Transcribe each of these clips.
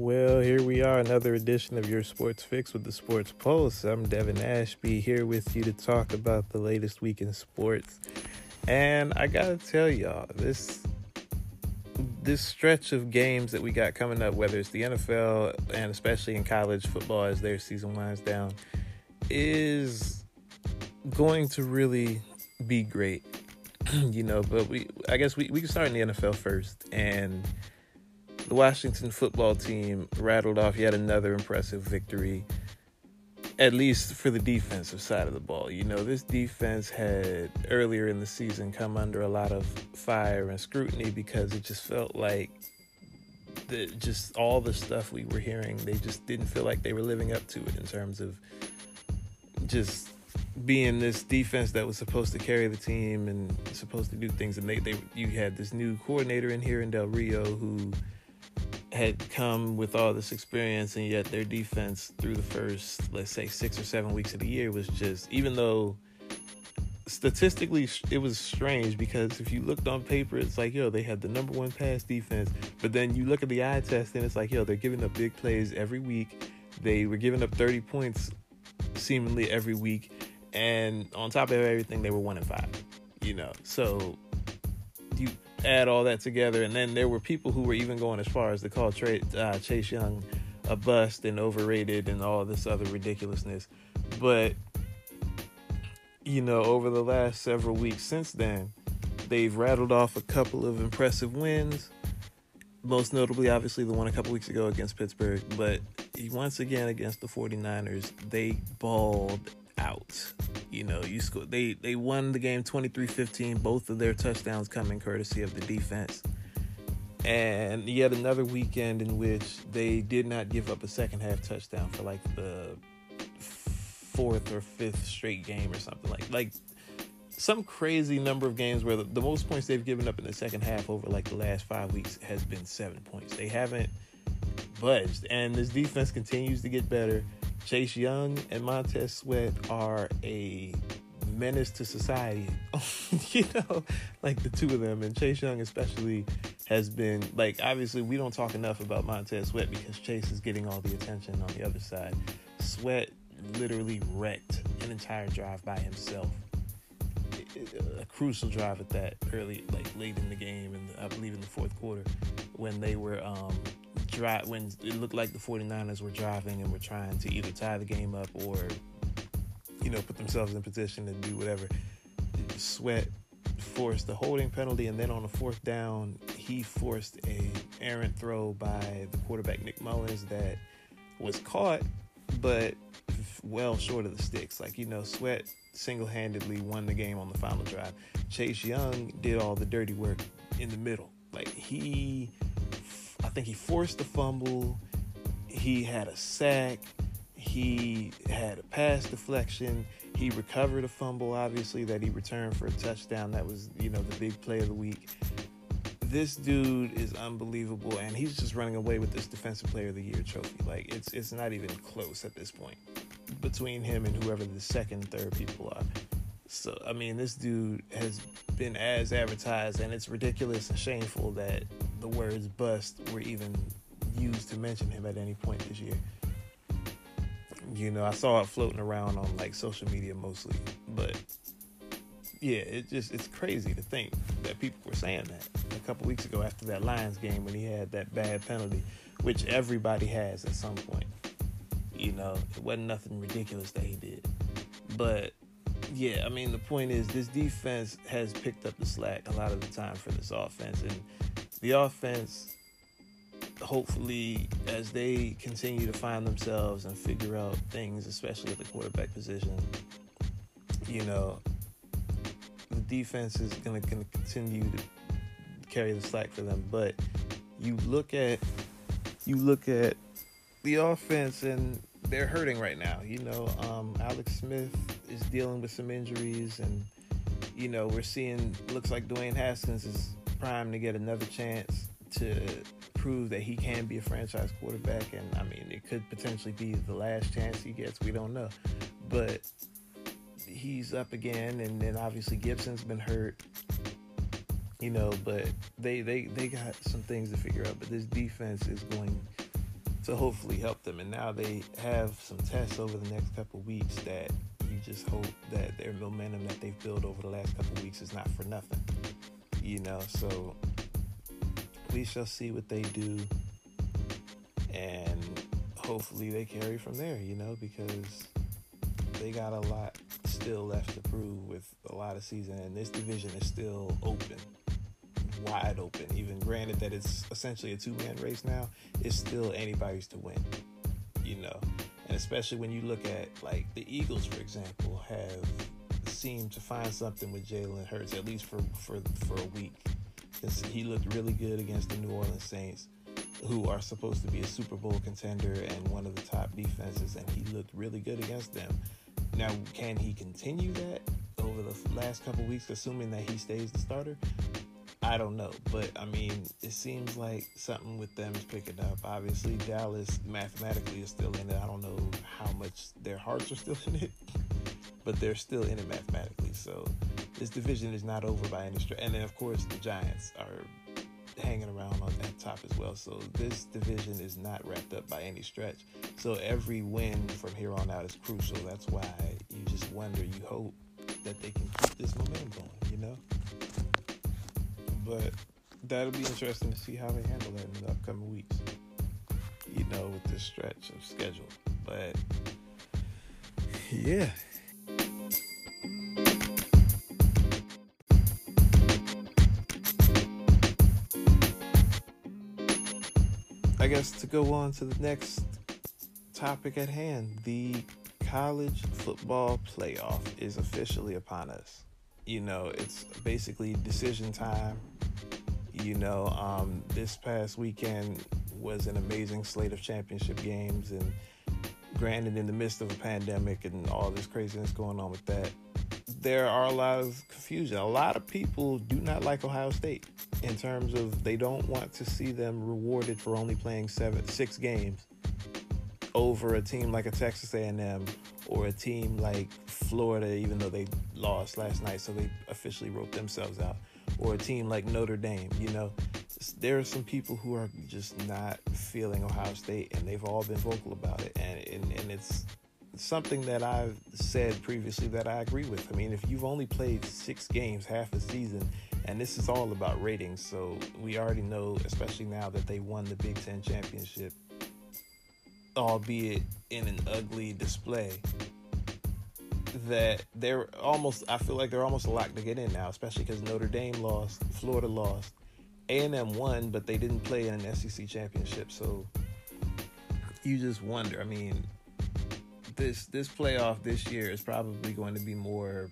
Well, here we are, another edition of your Sports Fix with the Sports Pulse. I'm Devin Ashby here with you to talk about the latest week in sports. And I gotta tell y'all, this this stretch of games that we got coming up, whether it's the NFL and especially in college football as their season winds down, is going to really be great. you know, but we I guess we, we can start in the NFL first. And the Washington football team rattled off yet another impressive victory, at least for the defensive side of the ball. You know, this defense had earlier in the season come under a lot of fire and scrutiny because it just felt like the, just all the stuff we were hearing, they just didn't feel like they were living up to it in terms of just being this defense that was supposed to carry the team and supposed to do things and they, they you had this new coordinator in here in Del Rio who had come with all this experience and yet their defense through the first let's say 6 or 7 weeks of the year was just even though statistically it was strange because if you looked on paper it's like yo they had the number 1 pass defense but then you look at the eye test and it's like yo they're giving up big plays every week they were giving up 30 points seemingly every week and on top of everything, they were one and five. You know, so add all that together, and then there were people who were even going as far as to call uh, Chase Young a bust and overrated and all this other ridiculousness. But you know, over the last several weeks since then, they've rattled off a couple of impressive wins. Most notably, obviously, the one a couple weeks ago against Pittsburgh. But once again, against the 49ers, they balled out. You know, you sco- they they won the game 23-15, both of their touchdowns coming courtesy of the defense. And yet another weekend in which they did not give up a second half touchdown for like the fourth or fifth straight game or something like like some crazy number of games where the, the most points they've given up in the second half over like the last five weeks has been seven points. They haven't budged, and this defense continues to get better. Chase Young and Montez Sweat are a menace to society. you know, like the two of them, and Chase Young especially has been like obviously we don't talk enough about Montez Sweat because Chase is getting all the attention on the other side. Sweat literally wrecked an entire drive by himself. A crucial drive at that early, like late in the game, and I believe in the fourth quarter, when they were um, drive when it looked like the 49ers were driving and were trying to either tie the game up or you know put themselves in position to do whatever sweat forced the holding penalty and then on the fourth down he forced a errant throw by the quarterback Nick Mullens that was caught but well short of the sticks. Like you know sweat single-handedly won the game on the final drive. Chase young did all the dirty work in the middle. Like he think he forced a fumble. He had a sack. He had a pass deflection. He recovered a fumble, obviously, that he returned for a touchdown. That was, you know, the big play of the week. This dude is unbelievable, and he's just running away with this Defensive Player of the Year trophy. Like it's it's not even close at this point between him and whoever the second, third people are. So I mean, this dude has been as advertised, and it's ridiculous and shameful that the words bust were even used to mention him at any point this year. You know, I saw it floating around on like social media mostly, but yeah, it just it's crazy to think that people were saying that a couple weeks ago after that Lions game when he had that bad penalty, which everybody has at some point. You know, it wasn't nothing ridiculous that he did, but yeah, I mean the point is this defense has picked up the slack a lot of the time for this offense, and the offense, hopefully, as they continue to find themselves and figure out things, especially at the quarterback position, you know, the defense is going to continue to carry the slack for them. But you look at you look at the offense and they're hurting right now. You know, um, Alex Smith is dealing with some injuries, and you know we're seeing looks like Dwayne Haskins is primed to get another chance to prove that he can be a franchise quarterback. And I mean, it could potentially be the last chance he gets. We don't know. But he's up again. And then obviously Gibson's been hurt. You know, but they, they, they got some things to figure out. But this defense is going to hopefully help them. And now they have some tests over the next couple weeks that you just hope that their momentum that they've built over the last couple weeks is not for nothing. You know, so we shall see what they do and hopefully they carry from there, you know, because they got a lot still left to prove with a lot of season and this division is still open wide open. Even granted that it's essentially a two man race now, it's still anybody's to win. You know, and especially when you look at like the Eagles, for example, have seemed to find something with Jalen Hurts at least for for for a week. Because He looked really good against the New Orleans Saints, who are supposed to be a Super Bowl contender and one of the top defenses, and he looked really good against them. Now, can he continue that over the last couple weeks, assuming that he stays the starter? I don't know, but I mean, it seems like something with them is picking up. Obviously, Dallas mathematically is still in it. I don't know how much their hearts are still in it, but they're still in it mathematically. So this division is not over by any stretch. And then, of course, the Giants are hanging around on that top as well. So this division is not wrapped up by any stretch. So every win from here on out is crucial. That's why you just wonder, you hope that they can keep this momentum going, you know? but that'll be interesting to see how they handle that in the upcoming weeks. You know, with this stretch of schedule. But yeah. Guess to go on to the next topic at hand, the college football playoff is officially upon us. You know, it's basically decision time you know, um, this past weekend was an amazing slate of championship games, and granted, in the midst of a pandemic and all this craziness going on with that, there are a lot of confusion. A lot of people do not like Ohio State in terms of they don't want to see them rewarded for only playing seven, six games over a team like a Texas A&M or a team like Florida, even though they lost last night, so they officially wrote themselves out or a team like Notre Dame. You know, there are some people who are just not feeling Ohio State, and they've all been vocal about it, and and, and it's something that I've said previously that I agree with. I mean, if you've only played six games, half a season, and this is all about ratings, so we already know, especially now that they won the Big Ten championship, albeit in an ugly display that they're almost I feel like they're almost locked to get in now, especially because Notre Dame lost, Florida lost, A and M won, but they didn't play in an SEC championship. So you just wonder. I mean, this this playoff this year is probably going to be more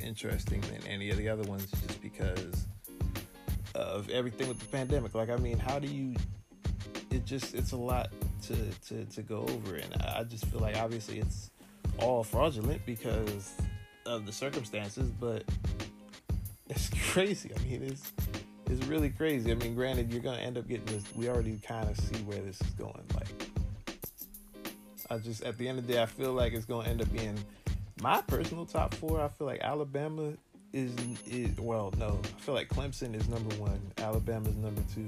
interesting than any of the other ones, just because of everything with the pandemic. Like, I mean, how do you? It just it's a lot to to to go over, and I just feel like obviously it's all fraudulent because of the circumstances, but it's crazy. I mean, it's it's really crazy. I mean, granted, you're gonna end up getting this. We already kind of see where this is going. Like, I just at the end of the day, I feel like it's gonna end up being my personal top four. I feel like Alabama is is well, no, I feel like Clemson is number one, Alabama is number two,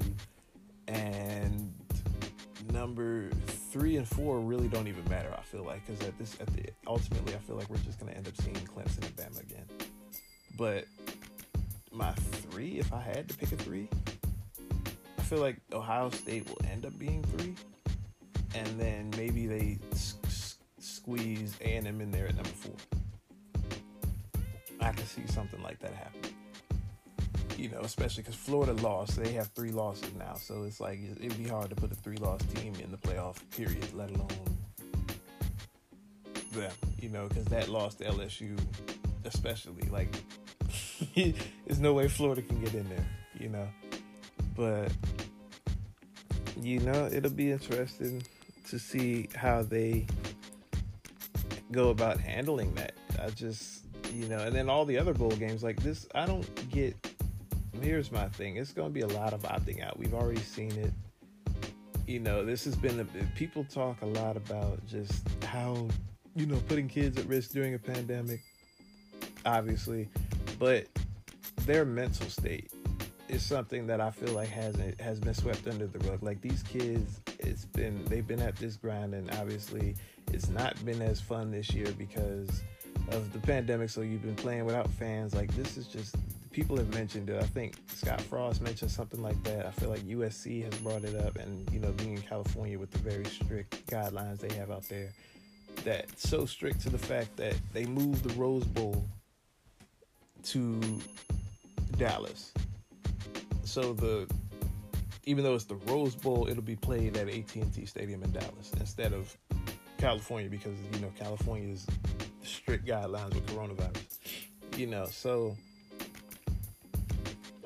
and number three and four really don't even matter. I feel like because at this, at the ultimately, I feel like we're just gonna end up seeing Clemson and Bama again. But my three, if I had to pick a three, I feel like Ohio State will end up being three, and then maybe they s- squeeze A and M in there at number four. I can see something like that happen you know, especially because Florida lost. They have three losses now, so it's like it'd be hard to put a three-loss team in the playoff period, let alone them. You know, because that lost LSU, especially, like, there's no way Florida can get in there. You know, but you know, it'll be interesting to see how they go about handling that. I just, you know, and then all the other bowl games like this, I don't get here's my thing it's going to be a lot of opting out we've already seen it you know this has been people talk a lot about just how you know putting kids at risk during a pandemic obviously but their mental state is something that I feel like hasn't has been swept under the rug. Like these kids, it's been they've been at this grind, and obviously it's not been as fun this year because of the pandemic. So you've been playing without fans. Like this is just people have mentioned it. I think Scott Frost mentioned something like that. I feel like USC has brought it up, and you know, being in California with the very strict guidelines they have out there, that so strict to the fact that they moved the Rose Bowl to Dallas. So the even though it's the Rose Bowl, it'll be played at AT&T Stadium in Dallas instead of California because you know California's strict guidelines with coronavirus. You know, so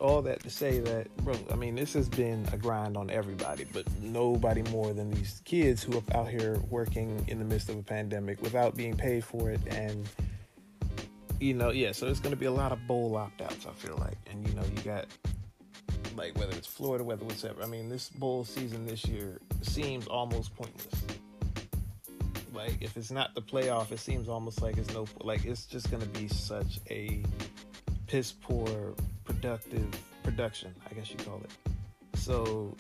all that to say that, bro, I mean, this has been a grind on everybody, but nobody more than these kids who are out here working in the midst of a pandemic without being paid for it. And, you know, yeah, so it's going to be a lot of bowl opt outs, I feel like. And, you know, you got, like, whether it's Florida, whether whatever. I mean, this bowl season this year seems almost pointless. Like, if it's not the playoff, it seems almost like it's no, like, it's just going to be such a piss poor productive production, I guess you call it. So,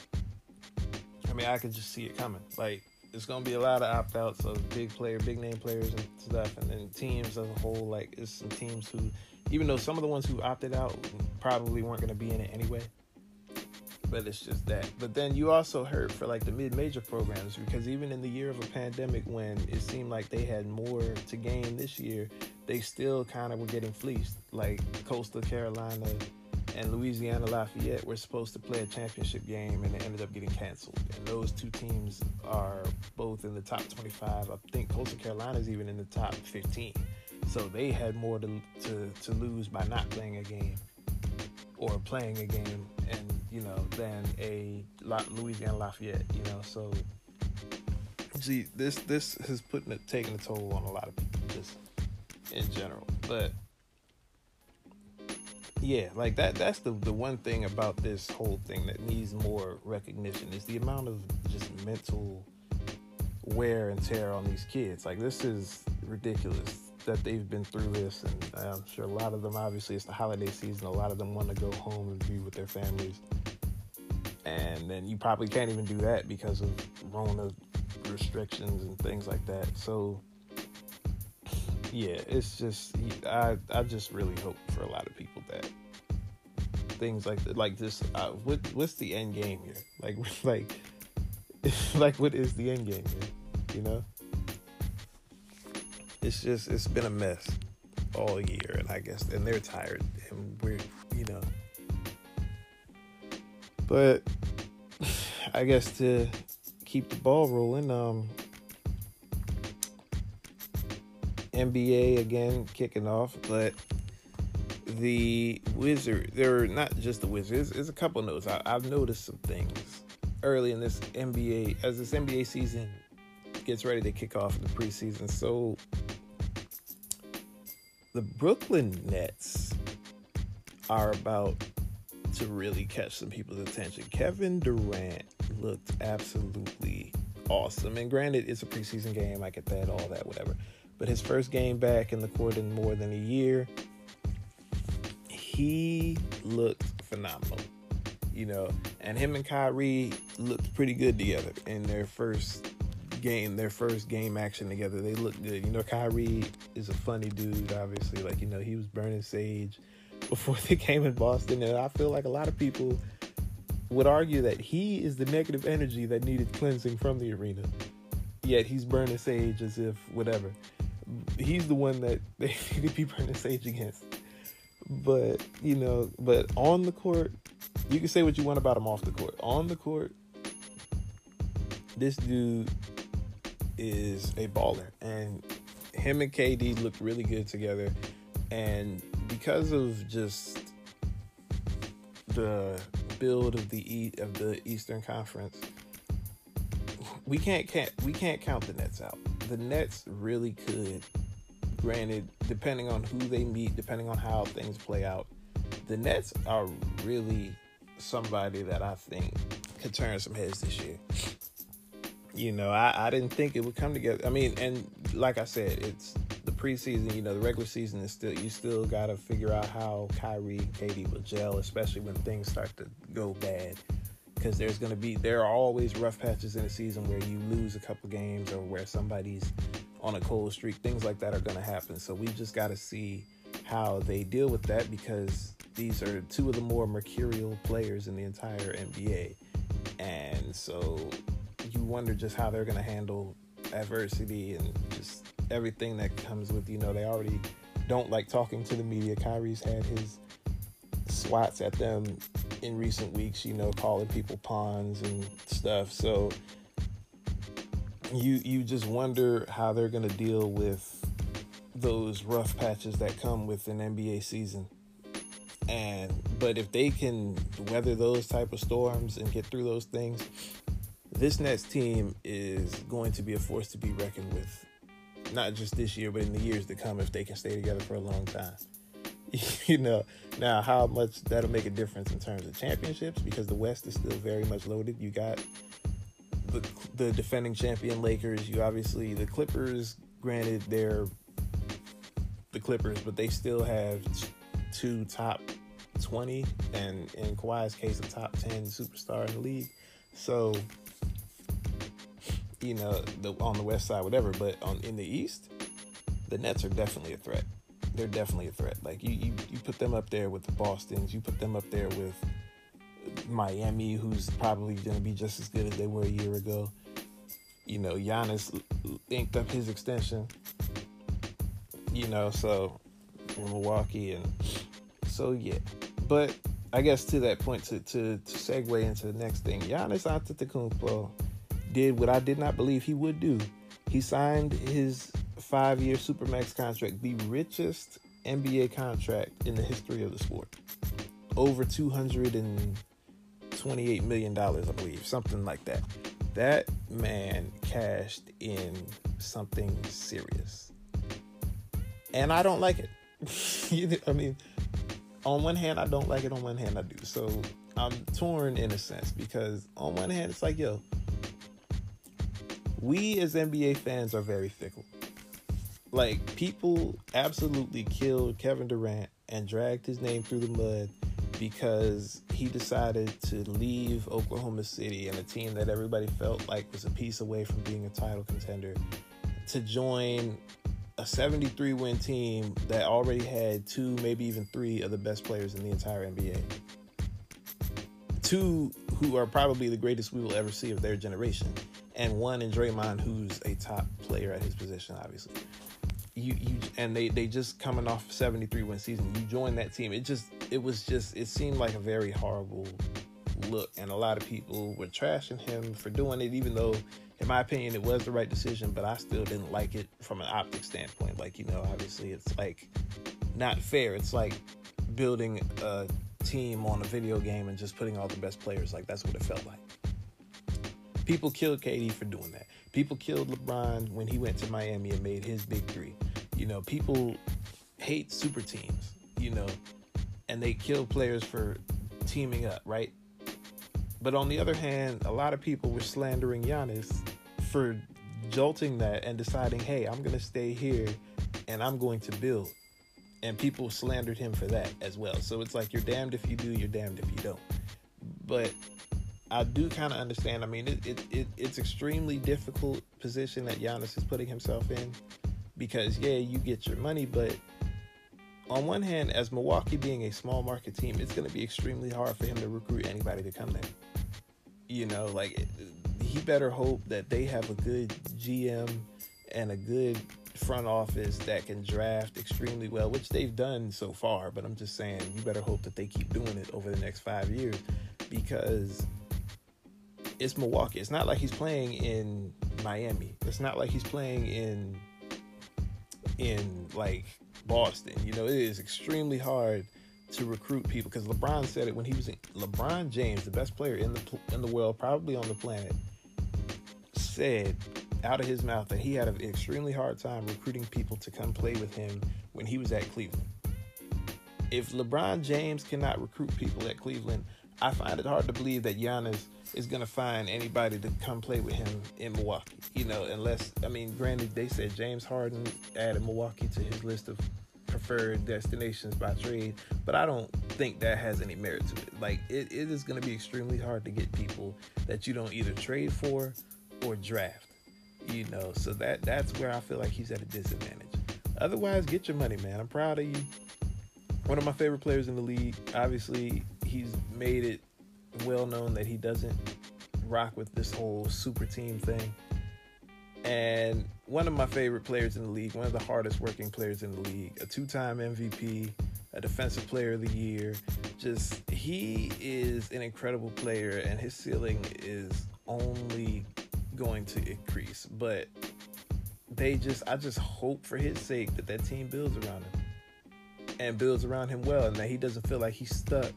I mean, I could just see it coming. Like, it's gonna be a lot of opt outs of big player, big name players and stuff, and then teams as a whole. Like, it's some teams who, even though some of the ones who opted out probably weren't gonna be in it anyway. But it's just that. But then you also heard for like the mid-major programs because even in the year of a pandemic, when it seemed like they had more to gain this year, they still kind of were getting fleeced. Like Coastal Carolina and Louisiana Lafayette were supposed to play a championship game and it ended up getting canceled. And those two teams are both in the top 25. I think Coastal Carolina is even in the top 15. So they had more to, to, to lose by not playing a game or playing a game and you know than a Louisiana Lafayette you know so see this this has put taken a toll on a lot of people just in general but yeah, like that that's the the one thing about this whole thing that needs more recognition is the amount of just mental wear and tear on these kids. Like this is ridiculous that they've been through this and I'm sure a lot of them obviously it's the holiday season, a lot of them want to go home and be with their families. And then you probably can't even do that because of Rona restrictions and things like that. So yeah, it's just I I just really hope for a lot of people that things like like this. Uh, what what's the end game here? Like like like what is the end game here? You know, it's just it's been a mess all year, and I guess and they're tired, and we're you know, but I guess to keep the ball rolling, um, NBA again kicking off, but the Wizard, they're not just the Wizards. It's a couple notes. I, I've noticed some things early in this NBA as this NBA season gets ready to kick off in the preseason. So the Brooklyn Nets are about to really catch some people's attention. Kevin Durant looked absolutely awesome. And granted, it's a preseason game. I get that, all that, whatever but his first game back in the court in more than a year, he looked phenomenal. You know, and him and Kyrie looked pretty good together in their first game, their first game action together. They looked good. You know, Kyrie is a funny dude, obviously. Like, you know, he was burning sage before they came in Boston. And I feel like a lot of people would argue that he is the negative energy that needed cleansing from the arena. Yet he's burning sage as if whatever he's the one that they need to be burning sage against. But you know, but on the court, you can say what you want about him off the court. On the court, this dude is a baller, and him and KD look really good together. And because of just the build of the e- of the Eastern Conference, we can't, can't we can't count the Nets out the Nets really could, granted, depending on who they meet, depending on how things play out, the Nets are really somebody that I think could turn some heads this year. You know, I, I didn't think it would come together. I mean, and like I said, it's preseason, you know, the regular season is still, you still got to figure out how Kyrie KD will gel, especially when things start to go bad because there's to be there are always rough patches in a season where you lose a couple games or where somebody's on a cold streak. Things like that are to happen. So we just got to see how they deal with that because these are two of the more mercurial players in the entire NBA. And so you wonder just how they're to handle adversity and just everything that comes with, you know, they already don't like talking to the media. Kyrie's had his swats at them in recent weeks, you know, calling people pawns and stuff. So you you just wonder how they're going to deal with those rough patches that come with an NBA season. And but if they can weather those type of storms and get through those things, this Nets team is going to be a force to be reckoned with. Not just this year, but in the years to come if they can stay together for a long time. you know, now how much that'll make a difference in terms of championships because the West is still very much loaded. You got the the defending champion Lakers. You obviously the Clippers. Granted, they're the Clippers, but they still have two top twenty, and in Kawhi's case, a top ten superstar in the league. So, you know, the, on the West side, whatever. But on in the East, the Nets are definitely a threat they're definitely a threat. Like you, you, you put them up there with the Boston's. You put them up there with Miami, who's probably going to be just as good as they were a year ago. You know, Giannis inked up his extension. You know, so in Milwaukee, and so yeah. But I guess to that point, to to, to segue into the next thing, Giannis Antetokounmpo did what I did not believe he would do. He signed his five year Supermax contract, the richest NBA contract in the history of the sport. Over $228 million, I believe, something like that. That man cashed in something serious. And I don't like it. I mean, on one hand, I don't like it, on one hand, I do. So I'm torn in a sense because, on one hand, it's like, yo, we as NBA fans are very fickle. Like people absolutely killed Kevin Durant and dragged his name through the mud because he decided to leave Oklahoma City and a team that everybody felt like was a piece away from being a title contender to join a 73 win team that already had two, maybe even three of the best players in the entire NBA. Two who are probably the greatest we will ever see of their generation, and one in Draymond, who's a top player at his position, obviously you you and they they just coming off 73 win season. You joined that team. It just it was just it seemed like a very horrible look, and a lot of people were trashing him for doing it, even though. In my opinion, it was the right decision, but I still didn't like it from an optic standpoint. Like, you know, obviously it's like not fair. It's like building a team on a video game and just putting all the best players. Like, that's what it felt like. People killed KD for doing that. People killed LeBron when he went to Miami and made his big three. You know, people hate super teams, you know, and they kill players for teaming up, right? But on the other hand, a lot of people were slandering Giannis for jolting that and deciding, hey, I'm going to stay here and I'm going to build. And people slandered him for that as well. So it's like you're damned if you do, you're damned if you don't. But I do kind of understand. I mean, it, it, it, it's extremely difficult position that Giannis is putting himself in because yeah, you get your money, but on one hand, as Milwaukee being a small market team, it's going to be extremely hard for him to recruit anybody to come there. You know, like he better hope that they have a good GM and a good front office that can draft extremely well, which they've done so far. But I'm just saying, you better hope that they keep doing it over the next five years because it's Milwaukee. It's not like he's playing in Miami. It's not like he's playing in in like Boston. You know, it is extremely hard to recruit people because LeBron said it when he was in LeBron James, the best player in the in the world, probably on the planet, said out of his mouth that he had an extremely hard time recruiting people to come play with him when he was at Cleveland. If LeBron James cannot recruit people at Cleveland, I find it hard to believe that Giannis is going to find anybody to come play with him in Milwaukee. You know, unless I mean, granted, they said James Harden added Milwaukee to his list of preferred destinations by trade, but I don't think that has any merit to it. Like it, it is going to be extremely hard to get people that you don't either trade for or draft. You know, so that that's where I feel like he's at a disadvantage. Otherwise, get your money, man. I'm proud of you. One of my favorite players in the league. Obviously, he's made it well known that he doesn't rock with this whole super team thing. And one of my favorite players in the league, one of the hardest working players in the league, a two time MVP, a defensive player of the year. Just, he is an incredible player, and his ceiling is only going to increase. But they just, I just hope for his sake that that team builds around him and builds around him well, and that he doesn't feel like he's stuck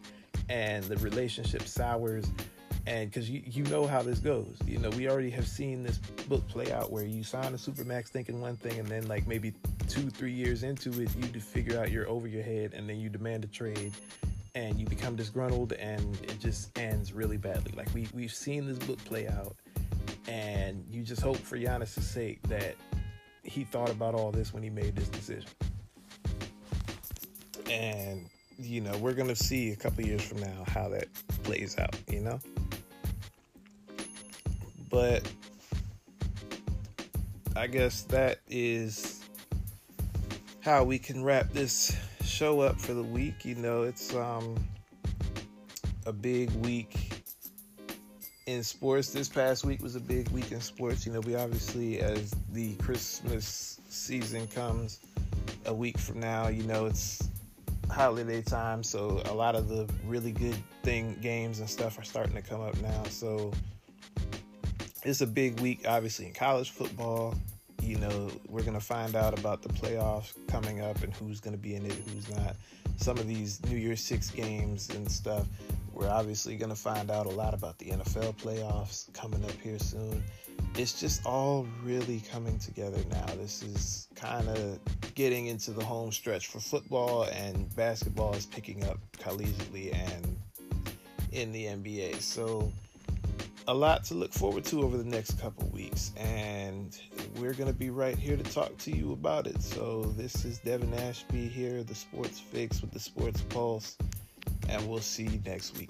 and the relationship sours and because you, you know how this goes. You know we already have seen this book play out where you sign a supermax thinking one thing and then like maybe two three years into it you figure out you're over your head and then you demand a trade and you become disgruntled and it just ends really badly. Like we, we've seen this book play out and you just hope for Giannis' sake that he thought about all this when he made this decision. And you know we're gonna see a couple years from now how that plays out you know but I guess that is how we can wrap this show up for the week. You know, it's um a big week in sports. This past week was a big week in sports. You know, we obviously as the Christmas season comes a week from now, you know, it's holiday time, so a lot of the really good thing games and stuff are starting to come up now. So it's a big week, obviously, in college football. You know, we're to find out about the playoffs coming up and who's to be in it, who's not. Some of these New Year's Six games and stuff. We're obviously to find out a lot about the NFL playoffs coming up here soon. It's just all really coming together now. This is kind of getting into the home stretch for football, and basketball is picking up collegiately and in the NBA. So, a lot to look forward to over the next couple weeks, and we're going to be right here to talk to you about it. So, this is Devin Ashby here, the Sports Fix with the Sports Pulse, and we'll see you next week.